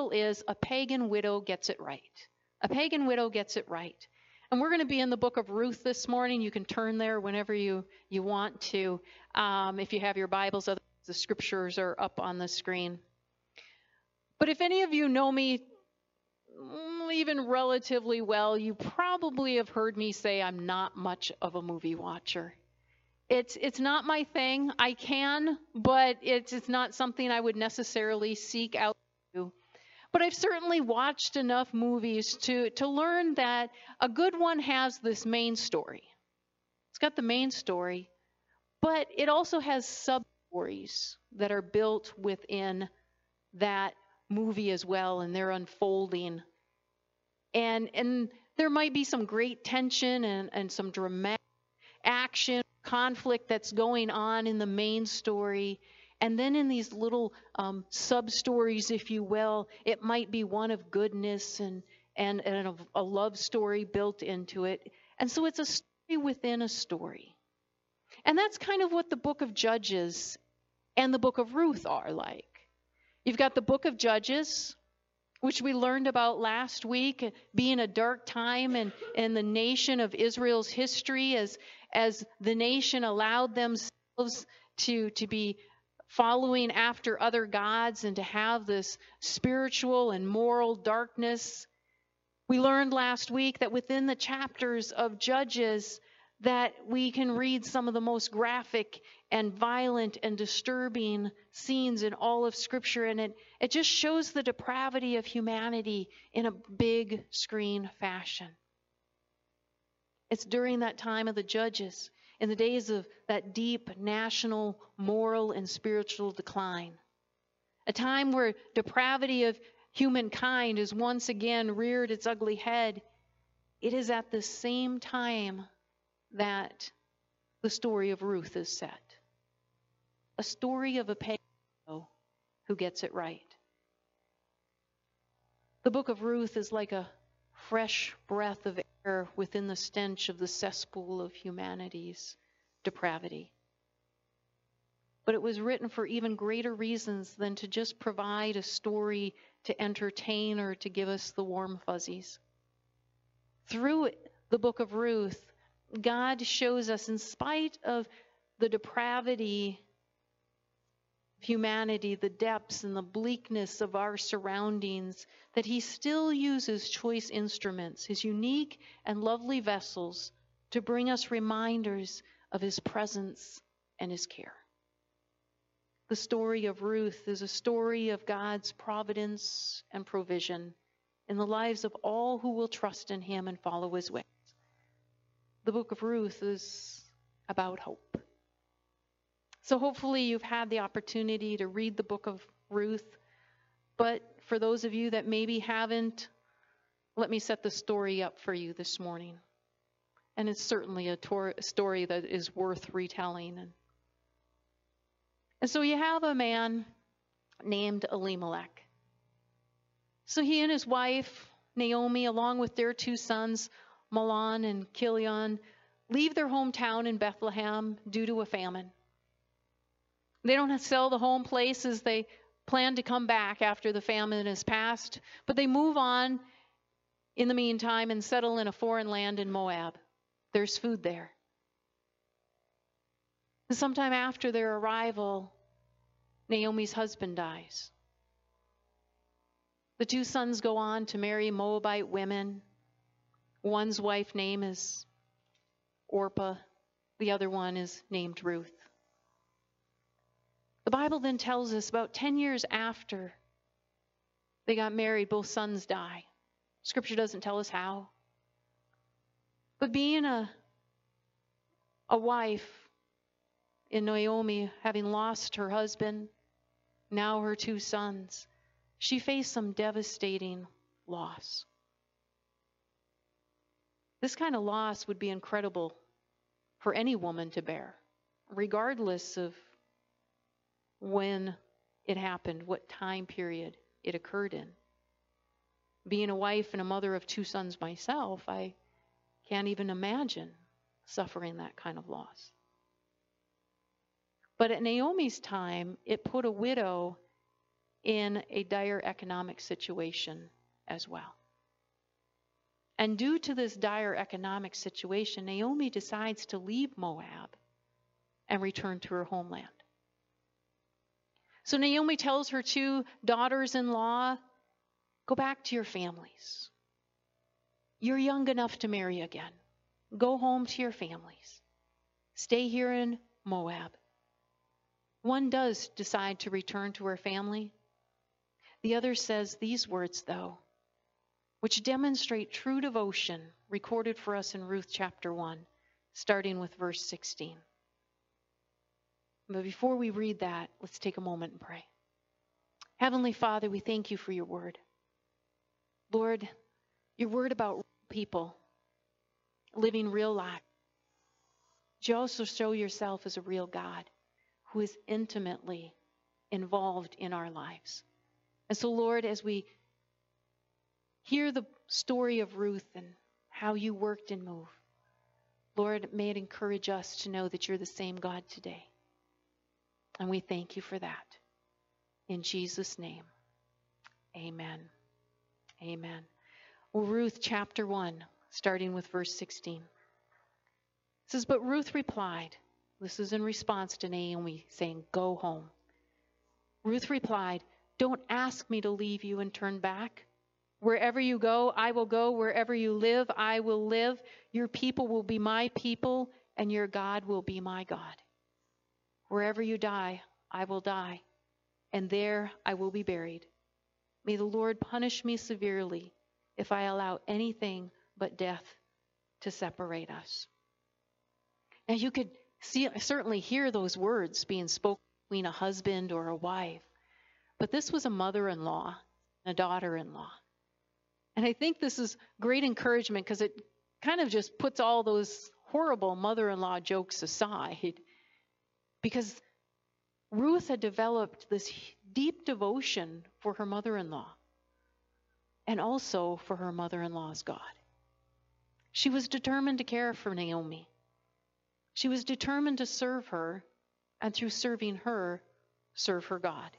title is A Pagan Widow Gets It Right. A Pagan Widow Gets It Right. And we're going to be in the book of Ruth this morning. You can turn there whenever you, you want to. Um, if you have your Bibles, the scriptures are up on the screen. But if any of you know me mm, even relatively well, you probably have heard me say I'm not much of a movie watcher. It's it's not my thing. I can, but it's it's not something I would necessarily seek out. But I've certainly watched enough movies to to learn that a good one has this main story. It's got the main story, but it also has sub stories that are built within that movie as well and they're unfolding. And and there might be some great tension and, and some dramatic action conflict that's going on in the main story. And then in these little um, sub stories, if you will, it might be one of goodness and, and, and a, a love story built into it. And so it's a story within a story. And that's kind of what the book of Judges and the book of Ruth are like. You've got the book of Judges, which we learned about last week, being a dark time in, in the nation of Israel's history as, as the nation allowed themselves to, to be following after other gods and to have this spiritual and moral darkness. We learned last week that within the chapters of Judges, that we can read some of the most graphic and violent and disturbing scenes in all of Scripture, and it, it just shows the depravity of humanity in a big screen fashion. It's during that time of the judges, in the days of that deep national moral and spiritual decline. A time where depravity of humankind is once again reared its ugly head. It is at the same time that the story of Ruth is set. A story of a pagan who gets it right. The book of Ruth is like a fresh breath of air within the stench of the cesspool of humanity's depravity. But it was written for even greater reasons than to just provide a story to entertain or to give us the warm fuzzies. Through the book of Ruth, God shows us, in spite of the depravity humanity, the depths and the bleakness of our surroundings, that He still uses choice instruments, His unique and lovely vessels, to bring us reminders of His presence and His care. The story of Ruth is a story of God's providence and provision in the lives of all who will trust in Him and follow His ways the book of Ruth is about hope. So hopefully you've had the opportunity to read the book of Ruth. But for those of you that maybe haven't, let me set the story up for you this morning. And it's certainly a tor- story that is worth retelling. And, so you have a man named Elimelech. So he and his wife, Naomi, along with their two sons, Mahlon and Chilion leave their hometown in Bethlehem due to a famine. They don't sell the home place as they plan to come back after the famine has passed, but they move on in the meantime and settle in a foreign land in Moab. There's food there. Sometime after their arrival, Naomi's husband dies. The two sons go on to marry Moabite women. One's wife name is Orpah, the other one is named Ruth. The Bible then tells us about 10 years after they got married, both sons die. Scripture doesn't tell us how. But being a, a wife in Naomi, having lost her husband, now her two sons, she faced some devastating loss. This kind of loss would be incredible for any woman to bear, regardless of when it happened, what time period it occurred in. Being a wife and a mother of two sons myself, I can't even imagine suffering that kind of loss. But at Naomi's time, it put a widow in a dire economic situation as well. And due to this dire economic situation, Naomi decides to leave Moab and return to her homeland. So Naomi tells her two daughters in law go back to your families. You're young enough to marry again. Go home to your families. Stay here in Moab. One does decide to return to her family. The other says these words, though, which demonstrate true devotion recorded for us in Ruth chapter 1, starting with verse 16. But before we read that, let's take a moment and pray. Heavenly Father, we thank you for your word. Lord, your word about people living real life. You also show yourself as a real God who is intimately involved in our lives. And so, Lord, as we hear the story of Ruth and how you worked and moved, Lord, may it encourage us to know that you're the same God today. And we thank you for that. In Jesus' name, amen. Amen. Well, Ruth chapter 1, starting with verse 16. It says, But Ruth replied, this is in response to Naomi saying, Go home. Ruth replied, Don't ask me to leave you and turn back. Wherever you go, I will go. Wherever you live, I will live. Your people will be my people, and your God will be my God. Wherever you die, I will die, and there I will be buried. May the Lord punish me severely if I allow anything but death to separate us. Now, you could see, certainly hear those words being spoken between a husband or a wife, but this was a mother in law, and a daughter in law. And I think this is great encouragement because it kind of just puts all those horrible mother in law jokes aside. Because Ruth had developed this deep devotion for her mother in law and also for her mother in law's God. She was determined to care for Naomi. She was determined to serve her, and through serving her, serve her God.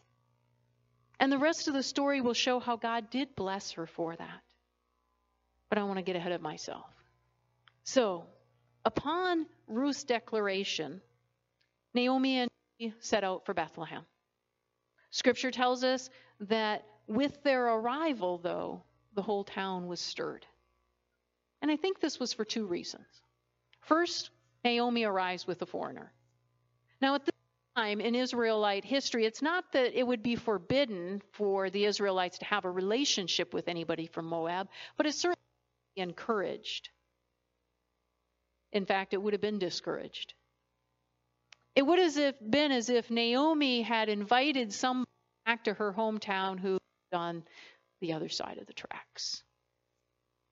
And the rest of the story will show how God did bless her for that. But I want to get ahead of myself. So, upon Ruth's declaration, Naomi and she set out for Bethlehem. Scripture tells us that with their arrival, though, the whole town was stirred. And I think this was for two reasons. First, Naomi arrives with a foreigner. Now, at this time in Israelite history, it's not that it would be forbidden for the Israelites to have a relationship with anybody from Moab, but it's certainly encouraged. In fact, it would have been discouraged. It would have been as if Naomi had invited some back to her hometown who was on the other side of the tracks.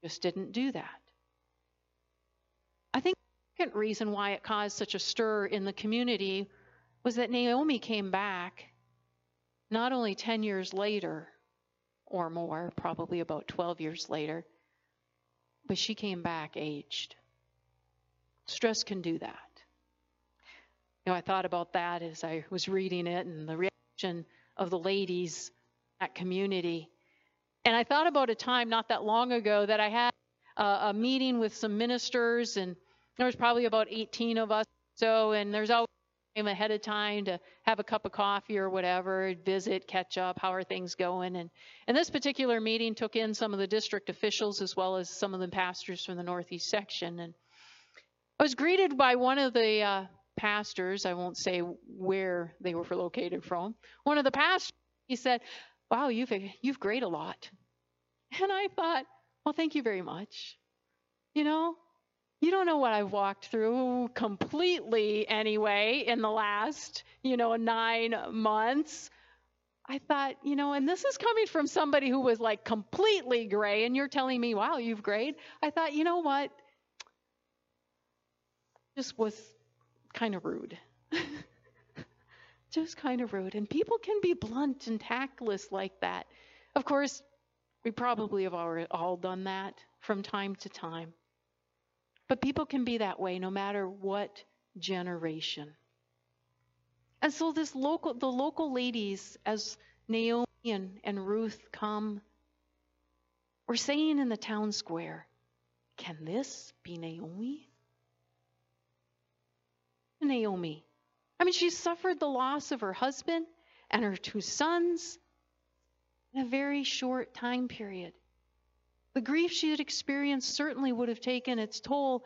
Just didn't do that. I think the second reason why it caused such a stir in the community was that Naomi came back not only 10 years later or more, probably about 12 years later, but she came back aged. Stress can do that. Know, I thought about that as I was reading it and the reaction of the ladies at community. And I thought about a time not that long ago that I had a, a meeting with some ministers and there was probably about 18 of us so and there's always time ahead of time to have a cup of coffee or whatever visit catch up how are things going and and this particular meeting took in some of the district officials as well as some of the pastors from the northeast section and i was greeted by one of the uh, pastors i won't say where they were located from one of the pastors he said wow you've you've grayed a lot and i thought well thank you very much you know you don't know what I've walked through completely anyway in the last, you know, nine months. I thought, you know, and this is coming from somebody who was like completely gray, and you're telling me, wow, you've grayed. I thought, you know what? Just was kind of rude. Just kind of rude. And people can be blunt and tactless like that. Of course, we probably have all done that from time to time. But people can be that way no matter what generation. And so this local the local ladies as Naomi and, and Ruth come, we're saying in the town square, can this be Naomi? Naomi. I mean, she suffered the loss of her husband and her two sons in a very short time period. The grief she had experienced certainly would have taken its toll,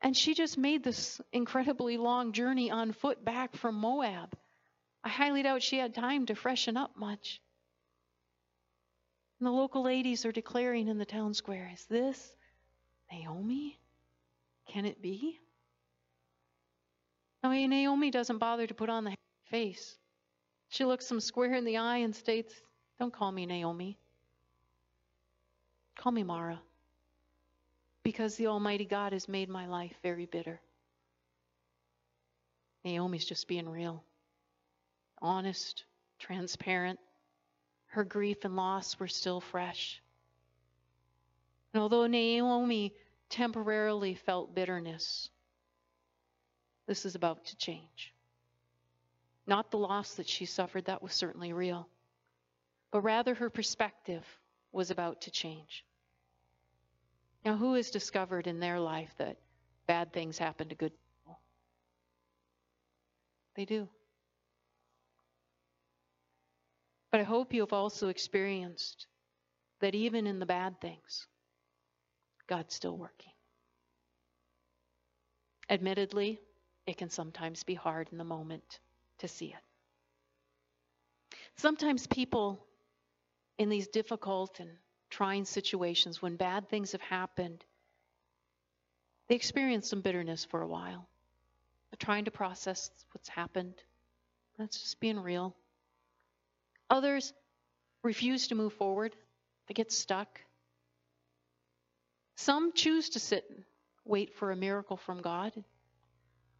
and she just made this incredibly long journey on foot back from Moab. I highly doubt she had time to freshen up much. And the local ladies are declaring in the town square, Is this Naomi? Can it be? Naomi doesn't bother to put on the face. She looks them square in the eye and states, Don't call me Naomi. Call me Mara. Because the Almighty God has made my life very bitter. Naomi's just being real, honest, transparent. Her grief and loss were still fresh. And although Naomi temporarily felt bitterness, this is about to change. Not the loss that she suffered, that was certainly real, but rather her perspective was about to change. Now, who has discovered in their life that bad things happen to good people? They do. But I hope you have also experienced that even in the bad things, God's still working. Admittedly, it can sometimes be hard in the moment to see it. Sometimes people in these difficult and trying situations, when bad things have happened, they experience some bitterness for a while. They're trying to process what's happened. That's just being real. Others refuse to move forward, they get stuck. Some choose to sit and wait for a miracle from God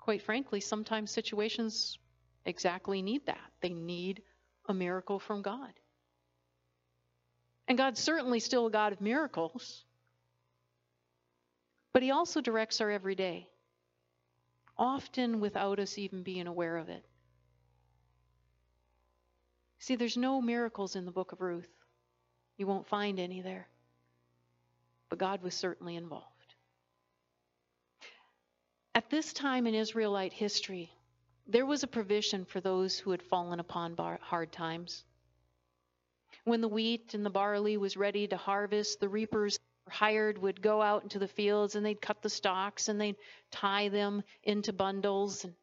quite frankly, sometimes situations exactly need that. They need a miracle from God. And God's certainly still a God of miracles, but He also directs our everyday, often without us even being aware of it. See, there's no miracles in the book of Ruth. You won't find any there. But God was certainly involved. At this time in Israelite history, there was a provision for those who had fallen upon bar- hard times. When the wheat and the barley was ready to harvest, the reapers hired would go out into the fields and they'd cut the stalks and they'd tie them into bundles. And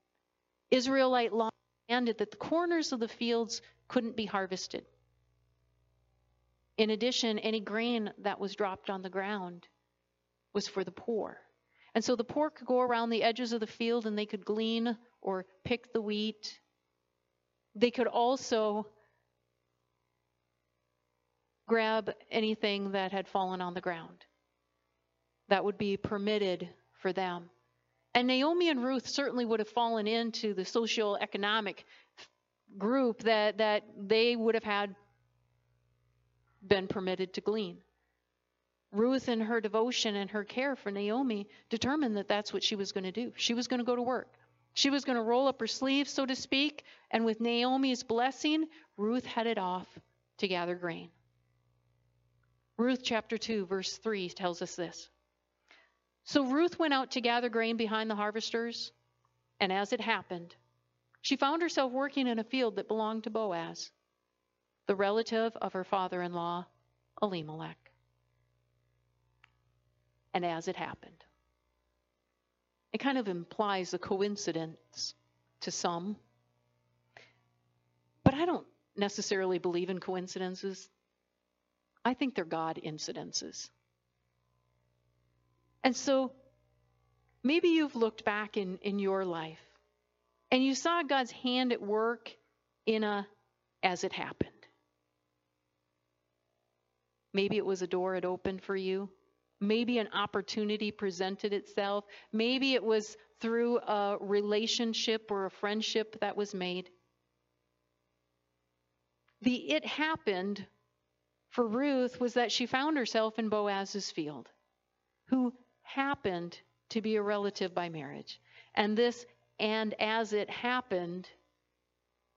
Israelite law demanded that the corners of the fields couldn't be harvested. In addition, any grain that was dropped on the ground was for the poor. And so the poor could go around the edges of the field and they could glean or pick the wheat. They could also grab anything that had fallen on the ground. That would be permitted for them. And Naomi and Ruth certainly would have fallen into the socio-economic group that, that they would have had been permitted to glean. Ruth, in her devotion and her care for Naomi, determined that that's what she was going to do. She was going to go to work. She was going to roll up her sleeves, so to speak, and with Naomi's blessing, Ruth headed off to gather grain. Ruth chapter 2, verse 3 tells us this. So Ruth went out to gather grain behind the harvesters, and as it happened, she found herself working in a field that belonged to Boaz, the relative of her father in law, Elimelech and as it happened. It kind of implies a coincidence to some. But I don't necessarily believe in coincidences. I think they're God incidences. And so maybe you've looked back in, in your life and you saw God's hand at work in a as it happened. Maybe it was a door it opened for you. Maybe an opportunity presented itself. Maybe it was through a relationship or a friendship that was made. The it happened for Ruth was that she found herself in Boaz's field, who happened to be a relative by marriage. And this, and as it happened,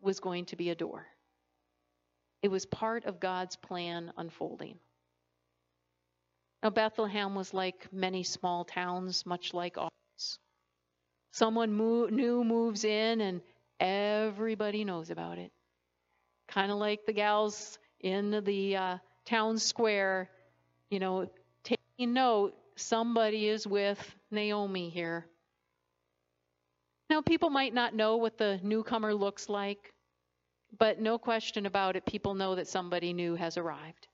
was going to be a door. It was part of God's plan unfolding. Now, Bethlehem was like many small towns, much like ours. Someone new moves in and everybody knows about it. Kind of like the gals in the uh, town square, you know, taking note somebody is with Naomi here. Now, people might not know what the newcomer looks like, but no question about it, people know that somebody new has arrived.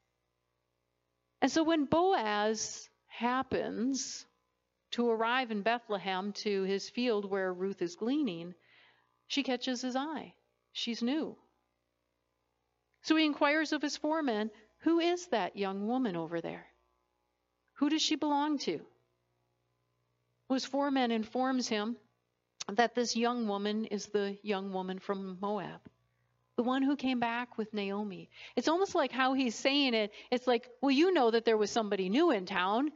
And so when Boaz happens to arrive in Bethlehem to his field where Ruth is gleaning, she catches his eye. She's new. So he inquires of his foreman, Who is that young woman over there? Who does she belong to? His foreman informs him that this young woman is the young woman from Moab, the one who came back with Naomi. It's almost like how he's saying it. It's like, well, you know that there was somebody new in town.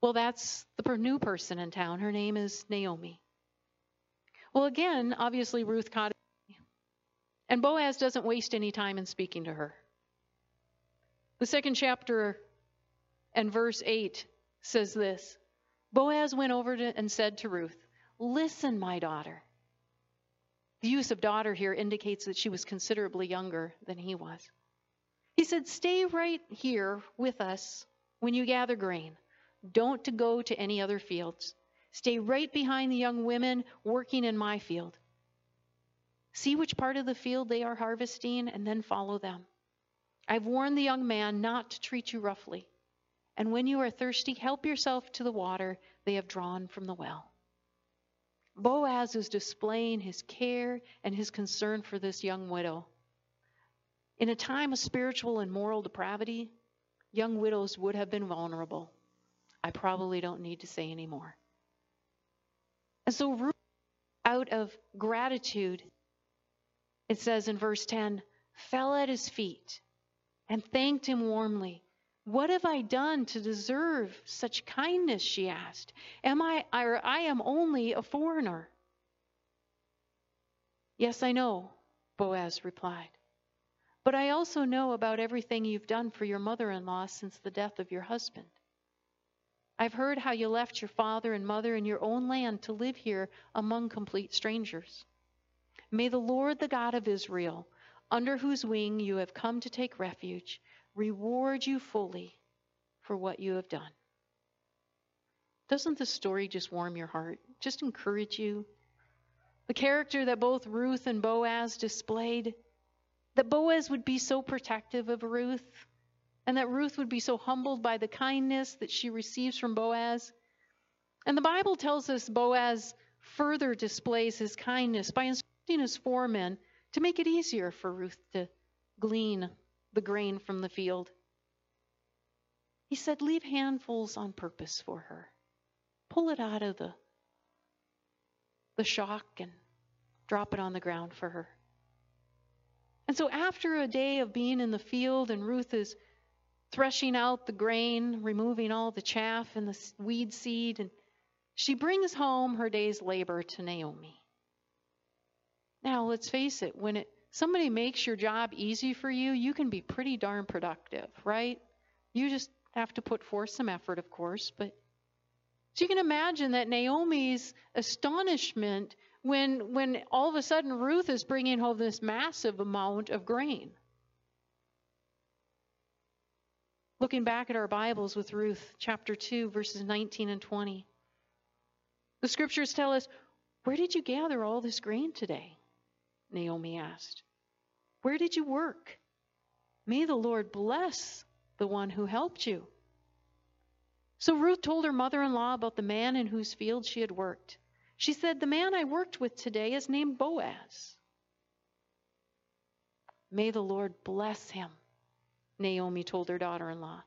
Well, that's the new person in town. Her name is Naomi. Well, again, obviously, Ruth caught it. And Boaz doesn't waste any time in speaking to her. The second chapter and verse 8 says this Boaz went over to, and said to Ruth, Listen, my daughter. The use of daughter here indicates that she was considerably younger than he was. He said, Stay right here with us when you gather grain. Don't go to any other fields. Stay right behind the young women working in my field. See which part of the field they are harvesting and then follow them. I've warned the young man not to treat you roughly. And when you are thirsty, help yourself to the water they have drawn from the well. Boaz is displaying his care and his concern for this young widow. In a time of spiritual and moral depravity, young widows would have been vulnerable. I probably don't need to say any more. And so, Ruth, out of gratitude, it says in verse 10, fell at his feet and thanked him warmly. What have I done to deserve such kindness? she asked. Am I, or I am only a foreigner. Yes, I know, Boaz replied. But I also know about everything you've done for your mother in law since the death of your husband. I've heard how you left your father and mother in your own land to live here among complete strangers. May the Lord, the God of Israel, under whose wing you have come to take refuge, reward you fully for what you have done. Doesn't the story just warm your heart? Just encourage you? The character that both Ruth and Boaz displayed, that Boaz would be so protective of Ruth, and that Ruth would be so humbled by the kindness that she receives from Boaz. And the Bible tells us Boaz further displays his kindness by instructing his foremen to make it easier for Ruth to glean the grain from the field. He said, Leave handfuls on purpose for her. Pull it out of the, the shock and drop it on the ground for her. And so, after a day of being in the field, and Ruth is threshing out the grain, removing all the chaff and the weed seed, and she brings home her day's labor to Naomi. Now, let's face it, when it somebody makes your job easy for you, you can be pretty darn productive, right? You just have to put forth some effort, of course, but so you can imagine that Naomi's astonishment when when all of a sudden Ruth is bringing home this massive amount of grain. Looking back at our Bibles with Ruth chapter 2 verses 19 and 20. The scriptures tell us, "Where did you gather all this grain today?" Naomi asked. Where did you work? May the Lord bless the one who helped you. So Ruth told her mother in law about the man in whose field she had worked. She said, The man I worked with today is named Boaz. May the Lord bless him, Naomi told her daughter in law.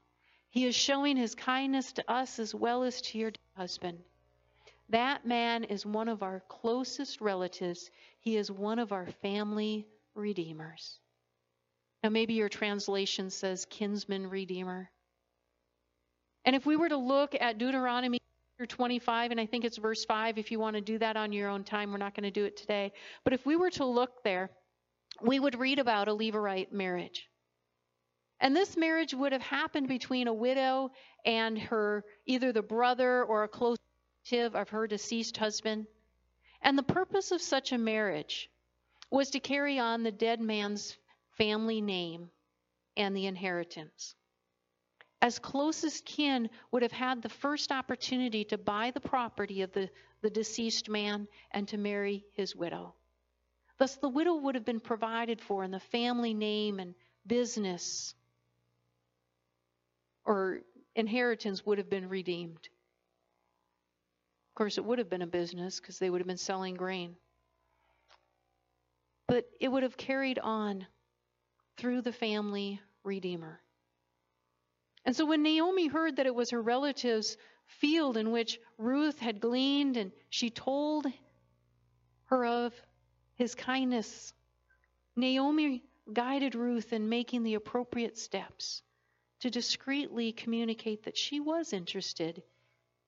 He is showing his kindness to us as well as to your husband. That man is one of our closest relatives. He is one of our family redeemers. Now, maybe your translation says kinsman redeemer. And if we were to look at Deuteronomy 25, and I think it's verse 5, if you want to do that on your own time, we're not going to do it today. But if we were to look there, we would read about a Levirate marriage. And this marriage would have happened between a widow and her, either the brother or a close relative of her deceased husband. And the purpose of such a marriage was to carry on the dead man's family name and the inheritance. As closest kin would have had the first opportunity to buy the property of the, the deceased man and to marry his widow. Thus, the widow would have been provided for, and the family name and business or inheritance would have been redeemed. Of course, it would have been a business because they would have been selling grain. But it would have carried on through the family redeemer. And so when Naomi heard that it was her relative's field in which Ruth had gleaned, and she told her of his kindness, Naomi guided Ruth in making the appropriate steps to discreetly communicate that she was interested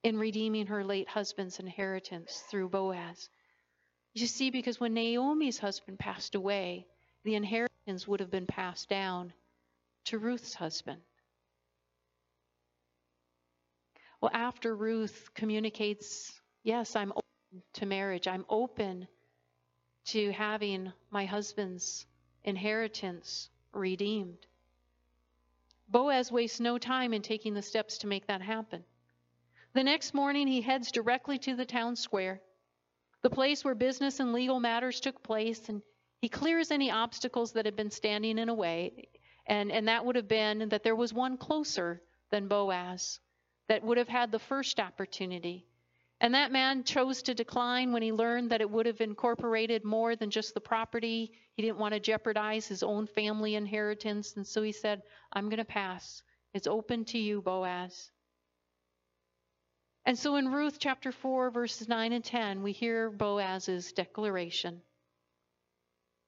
in redeeming her late husband's inheritance through Boaz. You see, because when Naomi's husband passed away, the inheritance would have been passed down to Ruth's husband. Well, after Ruth communicates, yes, I'm open to marriage, I'm open to having my husband's inheritance redeemed. Boaz wastes no time in taking the steps to make that happen. The next morning, he heads directly to the town square, the place where business and legal matters took place, and he clears any obstacles that had been standing in a way. And, and that would have been that there was one closer than Boaz that would have had the first opportunity. And that man chose to decline when he learned that it would have incorporated more than just the property. He didn't want to jeopardize his own family inheritance. And so he said, I'm going to pass. It's open to you, Boaz. And so in Ruth chapter 4, verses 9 and 10, we hear Boaz's declaration.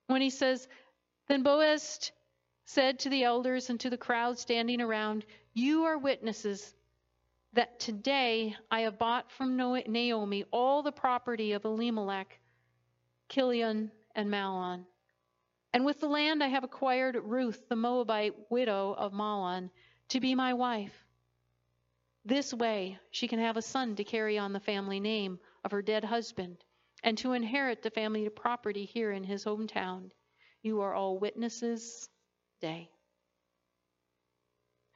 When he says, Then Boaz said to the elders and to the crowd standing around, You are witnesses that today I have bought from Naomi all the property of Elimelech, Kilion, and Mahlon. And with the land I have acquired Ruth, the Moabite widow of Mahlon, to be my wife. This way she can have a son to carry on the family name of her dead husband and to inherit the family property here in his hometown. You are all witnesses day.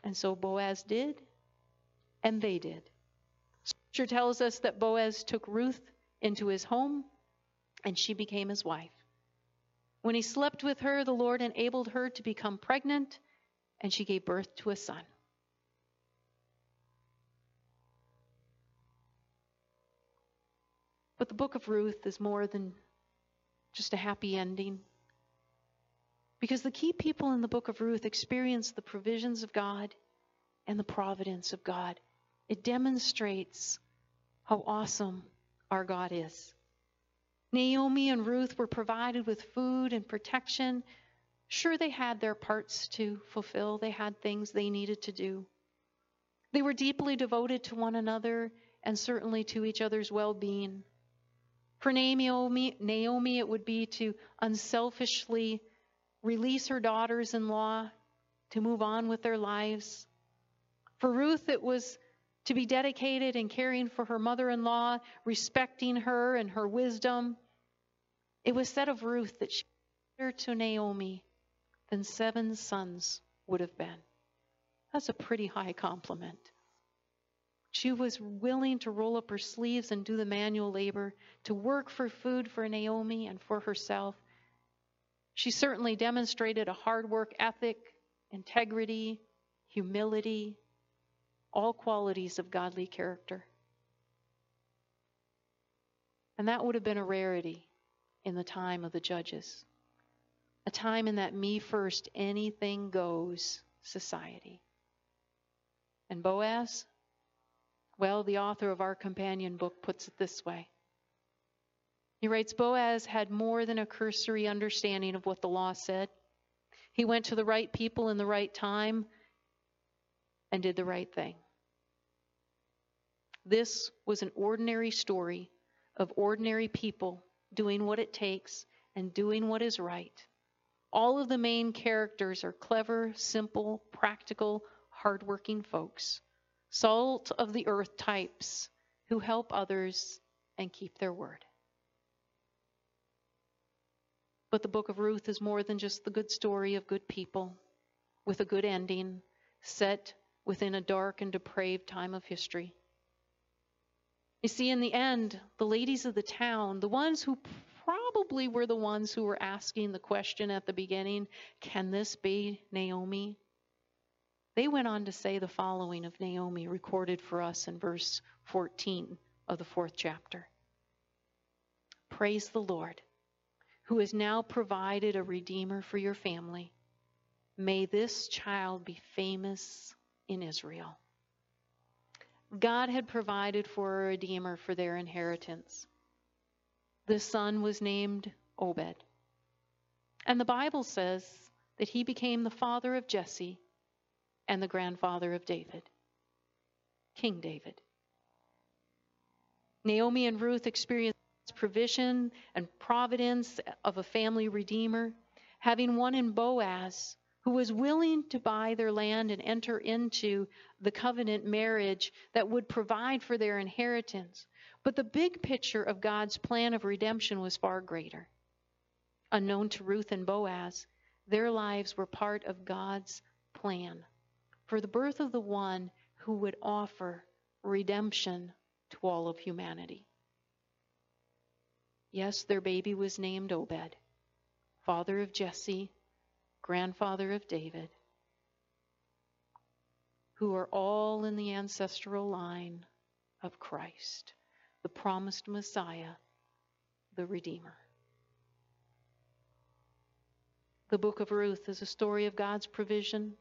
And so Boaz did, and they did. Scripture tells us that Boaz took Ruth into his home, and she became his wife. When he slept with her, the Lord enabled her to become pregnant, and she gave birth to a son. But the book of Ruth is more than just a happy ending. Because the key people in the book of Ruth experience the provisions of God and the providence of God. It demonstrates how awesome our God is. Naomi and Ruth were provided with food and protection. Sure, they had their parts to fulfill, they had things they needed to do. They were deeply devoted to one another and certainly to each other's well being. For Naomi, Naomi, it would be to unselfishly release her daughters in law to move on with their lives. For Ruth, it was to be dedicated in caring for her mother in law, respecting her and her wisdom. It was said of Ruth that she was better to Naomi than seven sons would have been. That's a pretty high compliment. She was willing to roll up her sleeves and do the manual labor, to work for food for Naomi and for herself. She certainly demonstrated a hard work ethic, integrity, humility, all qualities of godly character. And that would have been a rarity in the time of the judges, a time in that me first, anything goes society. And Boaz, well, the author of our companion book puts it this way. He writes Boaz had more than a cursory understanding of what the law said. He went to the right people in the right time and did the right thing. This was an ordinary story of ordinary people doing what it takes and doing what is right. All of the main characters are clever, simple, practical, hardworking folks, salt of the earth types who help others and keep their word. But the book of Ruth is more than just the good story of good people with a good ending set within a dark and depraved time of history. You see, in the end, the ladies of the town, the ones who probably were the ones who were asking the question at the beginning can this be Naomi? They went on to say the following of Naomi, recorded for us in verse 14 of the fourth chapter Praise the Lord, who has now provided a redeemer for your family. May this child be famous in Israel. God had provided for a redeemer for their inheritance. The son was named Obed. And the Bible says that he became the father of Jesse and the grandfather of David, King David. Naomi and Ruth experienced provision and providence of a family redeemer, having one in Boaz who was willing to buy their land and enter into the covenant marriage that would provide for their inheritance. But the big picture of God's plan of redemption was far greater. Unknown to Ruth and Boaz, their lives were part of God's plan for the birth of the one who would offer redemption to all of humanity. Yes, their baby was named Obed, father of Jesse, grandfather of David, who are all in the ancestral line of Christ, the promised Messiah, the Redeemer. The book of Ruth is a story of God's provision,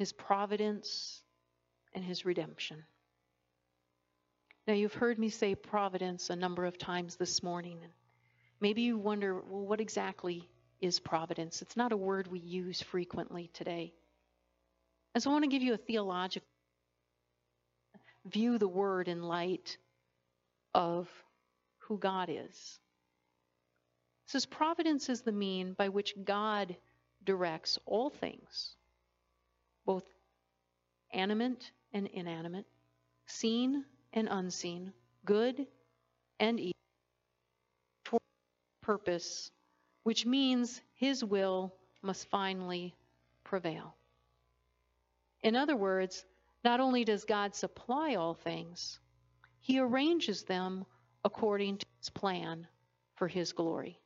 his providence, and his redemption. Now, you've heard me say providence a number of times this morning. And maybe you wonder, well, what exactly is providence? It's not a word we use frequently today. And so I want to give you a theological view the word in light of who God is. It says providence is the mean by which God directs all things, both animate and inanimate, seen and unseen, good and evil, for purpose, which means his will must finally prevail. In other words, not only does God supply all things, he arranges them according to his plan for his glory.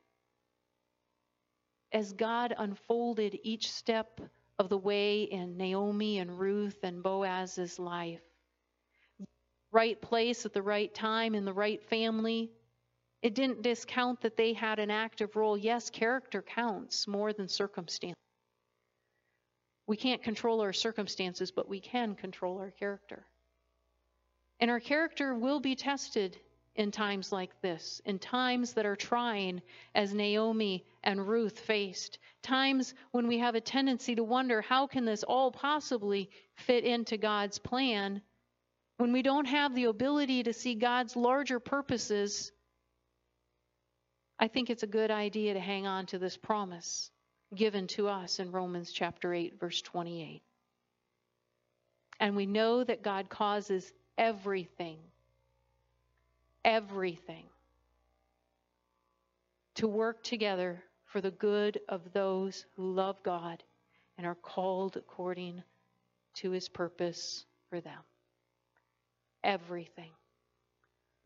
As God unfolded each step of the way in Naomi and Ruth and Boaz's life, right place at the right time in the right family. It didn't discount that they had an active role. Yes, character counts more than circumstance. We can't control our circumstances, but we can control our character. And our character will be tested in times like this, in times that are trying, as Naomi and Ruth faced, times when we have a tendency to wonder how can this all possibly fit into God's plan? when we don't have the ability to see God's larger purposes, I think it's a good idea to hang on to this promise given to us in Romans chapter 8, verse 28. And we know that God causes everything, everything, to work together for the good of those who love God and are called according to his purpose for them everything.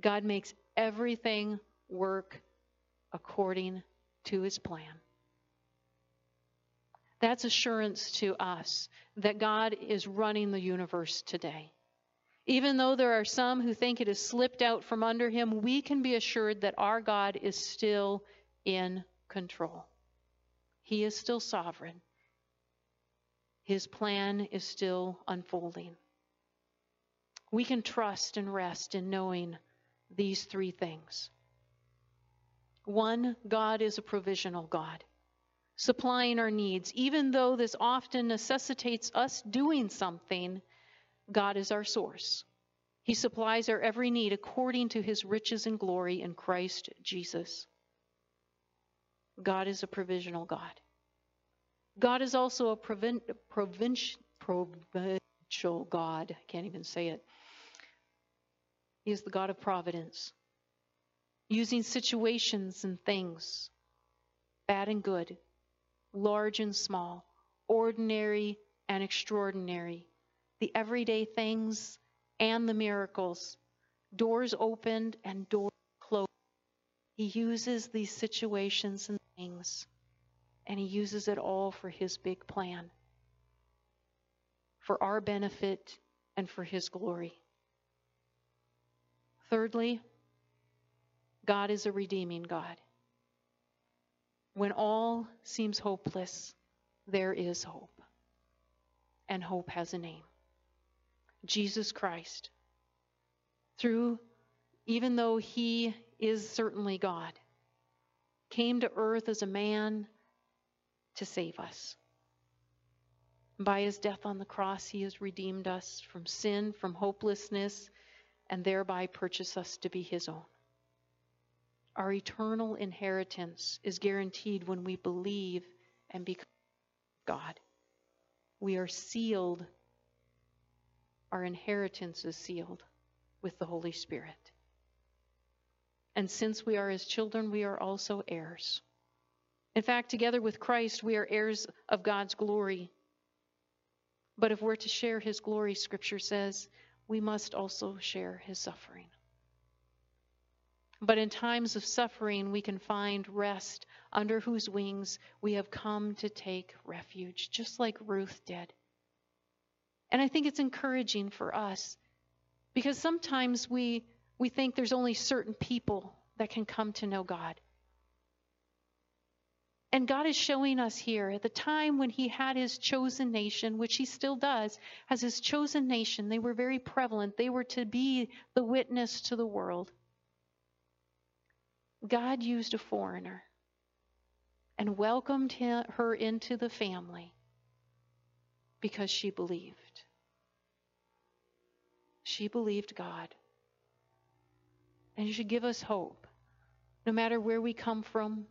God makes everything work according to his plan. That's assurance to us that God is running the universe today. Even though there are some who think it has slipped out from under him, we can be assured that our God is still in control. He is still sovereign. His plan is still unfolding we can trust and rest in knowing these three things. One, God is a provisional God, supplying our needs. Even though this often necessitates us doing something, God is our source. He supplies our every need according to his riches and glory in Christ Jesus. God is a provisional God. God is also a provin- provin- provincial God. I can't even say it. He is the God of providence, using situations and things, bad and good, large and small, ordinary and extraordinary, the everyday things and the miracles, doors opened and doors closed. He uses these situations and things, and He uses it all for His big plan, for our benefit and for His glory. Thirdly, God is a redeeming God. When all seems hopeless, there is hope. And hope has a name Jesus Christ. Through, even though he is certainly God, came to earth as a man to save us. By his death on the cross, he has redeemed us from sin, from hopelessness, and thereby purchased us to be his own. Our eternal inheritance is guaranteed when we believe and become God. We are sealed, our inheritance is sealed with the Holy Spirit. And since we are his children, we are also heirs. In fact, together with Christ, we are heirs of God's glory. But if we're to share his glory, Scripture says, we must also share his suffering. But in times of suffering, we can find rest under whose wings we have come to take refuge, just like Ruth did. And I think it's encouraging for us because sometimes we, we think there's only certain people that can come to know God. And God is showing us here at the time when He had His chosen nation, which He still does, as His chosen nation, they were very prevalent. They were to be the witness to the world. God used a foreigner and welcomed him, her into the family because she believed. She believed God. And you should give us hope, no matter where we come from,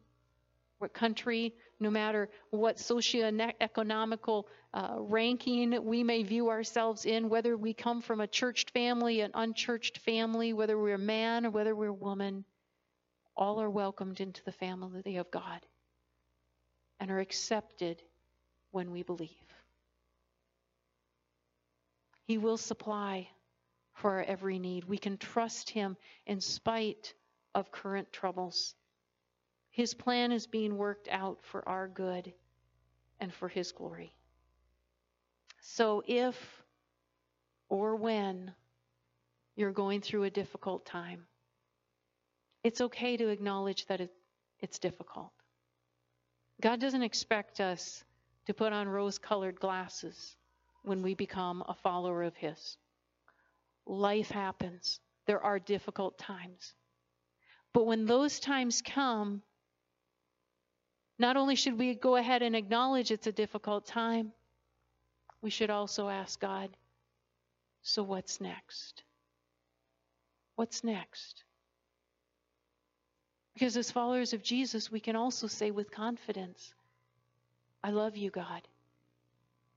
what country, no matter what socioeconomical uh, ranking we may view ourselves in, whether we come from a churched family, an unchurched family, whether we're a man or whether we're a woman, all are welcomed into the family of God and are accepted when we believe. He will supply for our every need. We can trust Him in spite of current troubles. His plan is being worked out for our good and for His glory. So if or when you're going through a difficult time, it's okay to acknowledge that it, it's difficult. God doesn't expect us to put on rose colored glasses when we become a follower of His. Life happens, there are difficult times. But when those times come, not only should we go ahead and acknowledge it's a difficult time, we should also ask God, so what's next? What's next? Because as followers of Jesus, we can also say with confidence, I love you, God,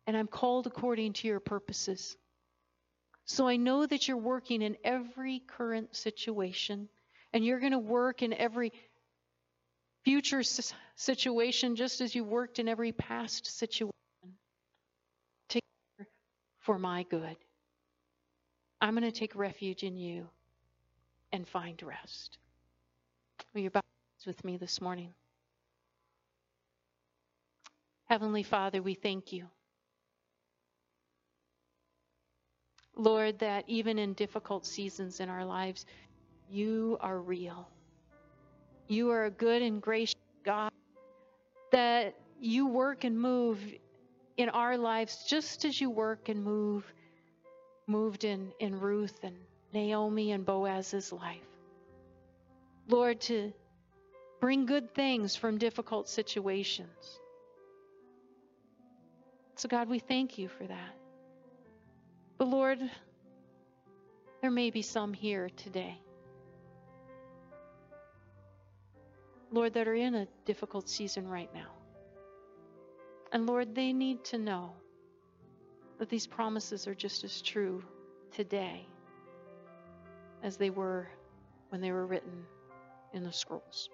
and I'm called according to your purposes. So I know that you're working in every current situation, and you're going to work in every future situation just as you worked in every past situation together for my good. I'm going to take refuge in you and find rest. Will you bow with me this morning? Heavenly Father, we thank you. Lord, that even in difficult seasons in our lives, you are real. You are a good and gracious God, that you work and move in our lives just as you work and move moved in, in Ruth and Naomi and Boaz's life. Lord, to bring good things from difficult situations. So, God, we thank you for that. But, Lord, there may be some here today Lord, that are in a difficult season right now. And Lord, they need to know that these promises are just as true today as they were when they were written in the scrolls.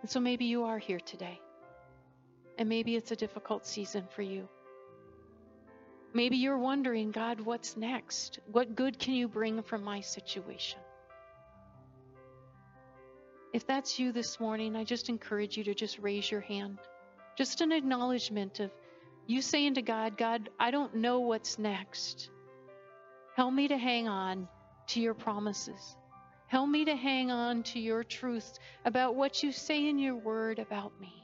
And so maybe you are here today. And maybe it's a difficult season for you. Maybe you're wondering, God, what's next? What good can you bring from my situation? If that's you this morning, I just encourage you to just raise your hand. Just an acknowledgement of you saying to God, God, I don't know what's next. Help me to hang on to your promises. Help me to hang on to your truth about what you say in your word about me.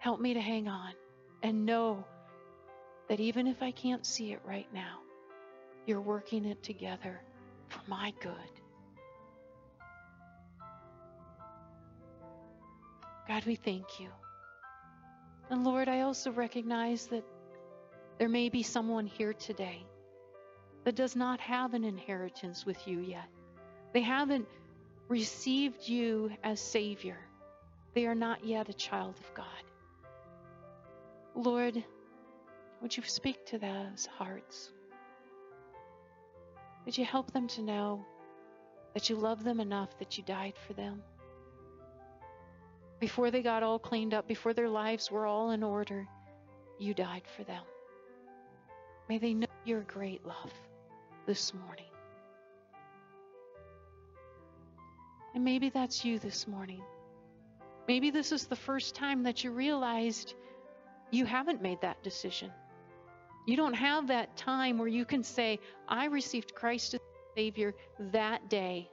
Help me to hang on and know that even if I can't see it right now, you're working it together for my good. God, we thank you. And Lord, I also recognize that there may be someone here today that does not have an inheritance with you yet. They haven't received you as Savior. They are not yet a child of God. Lord, would you speak to those hearts? Would you help them to know that you love them enough that you died for them? Before they got all cleaned up, before their lives were all in order, you died for them. May they know your great love this morning. And maybe that's you this morning. Maybe this is the first time that you realized you haven't made that decision. You don't have that time where you can say, I received Christ as Savior that day.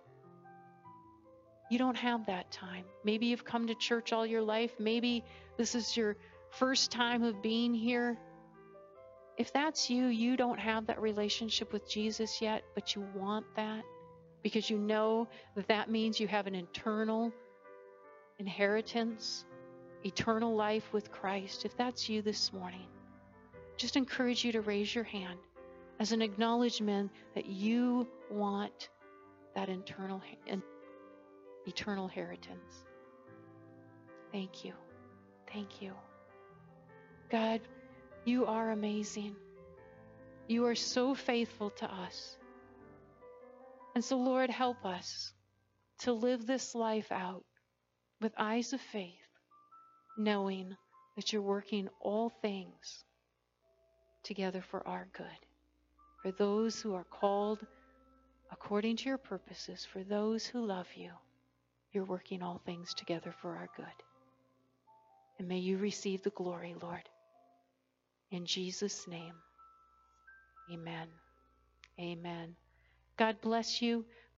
You don't have that time. Maybe you've come to church all your life. Maybe this is your first time of being here. If that's you, you don't have that relationship with Jesus yet, but you want that because you know that that means you have an eternal inheritance eternal life with Christ, if that's you this morning, just encourage you to raise your hand as an acknowledgement that you want that internal eternal inheritance. Thank you. Thank you. God, you are amazing. You are so faithful to us. And so, Lord, help us to live this life out with eyes of faith knowing that you're working all things together for our good. For those who are called according to your purposes, for those who love you, you're working all things together for our good. And may you receive the glory, Lord. In Jesus' name, amen. Amen. God bless you.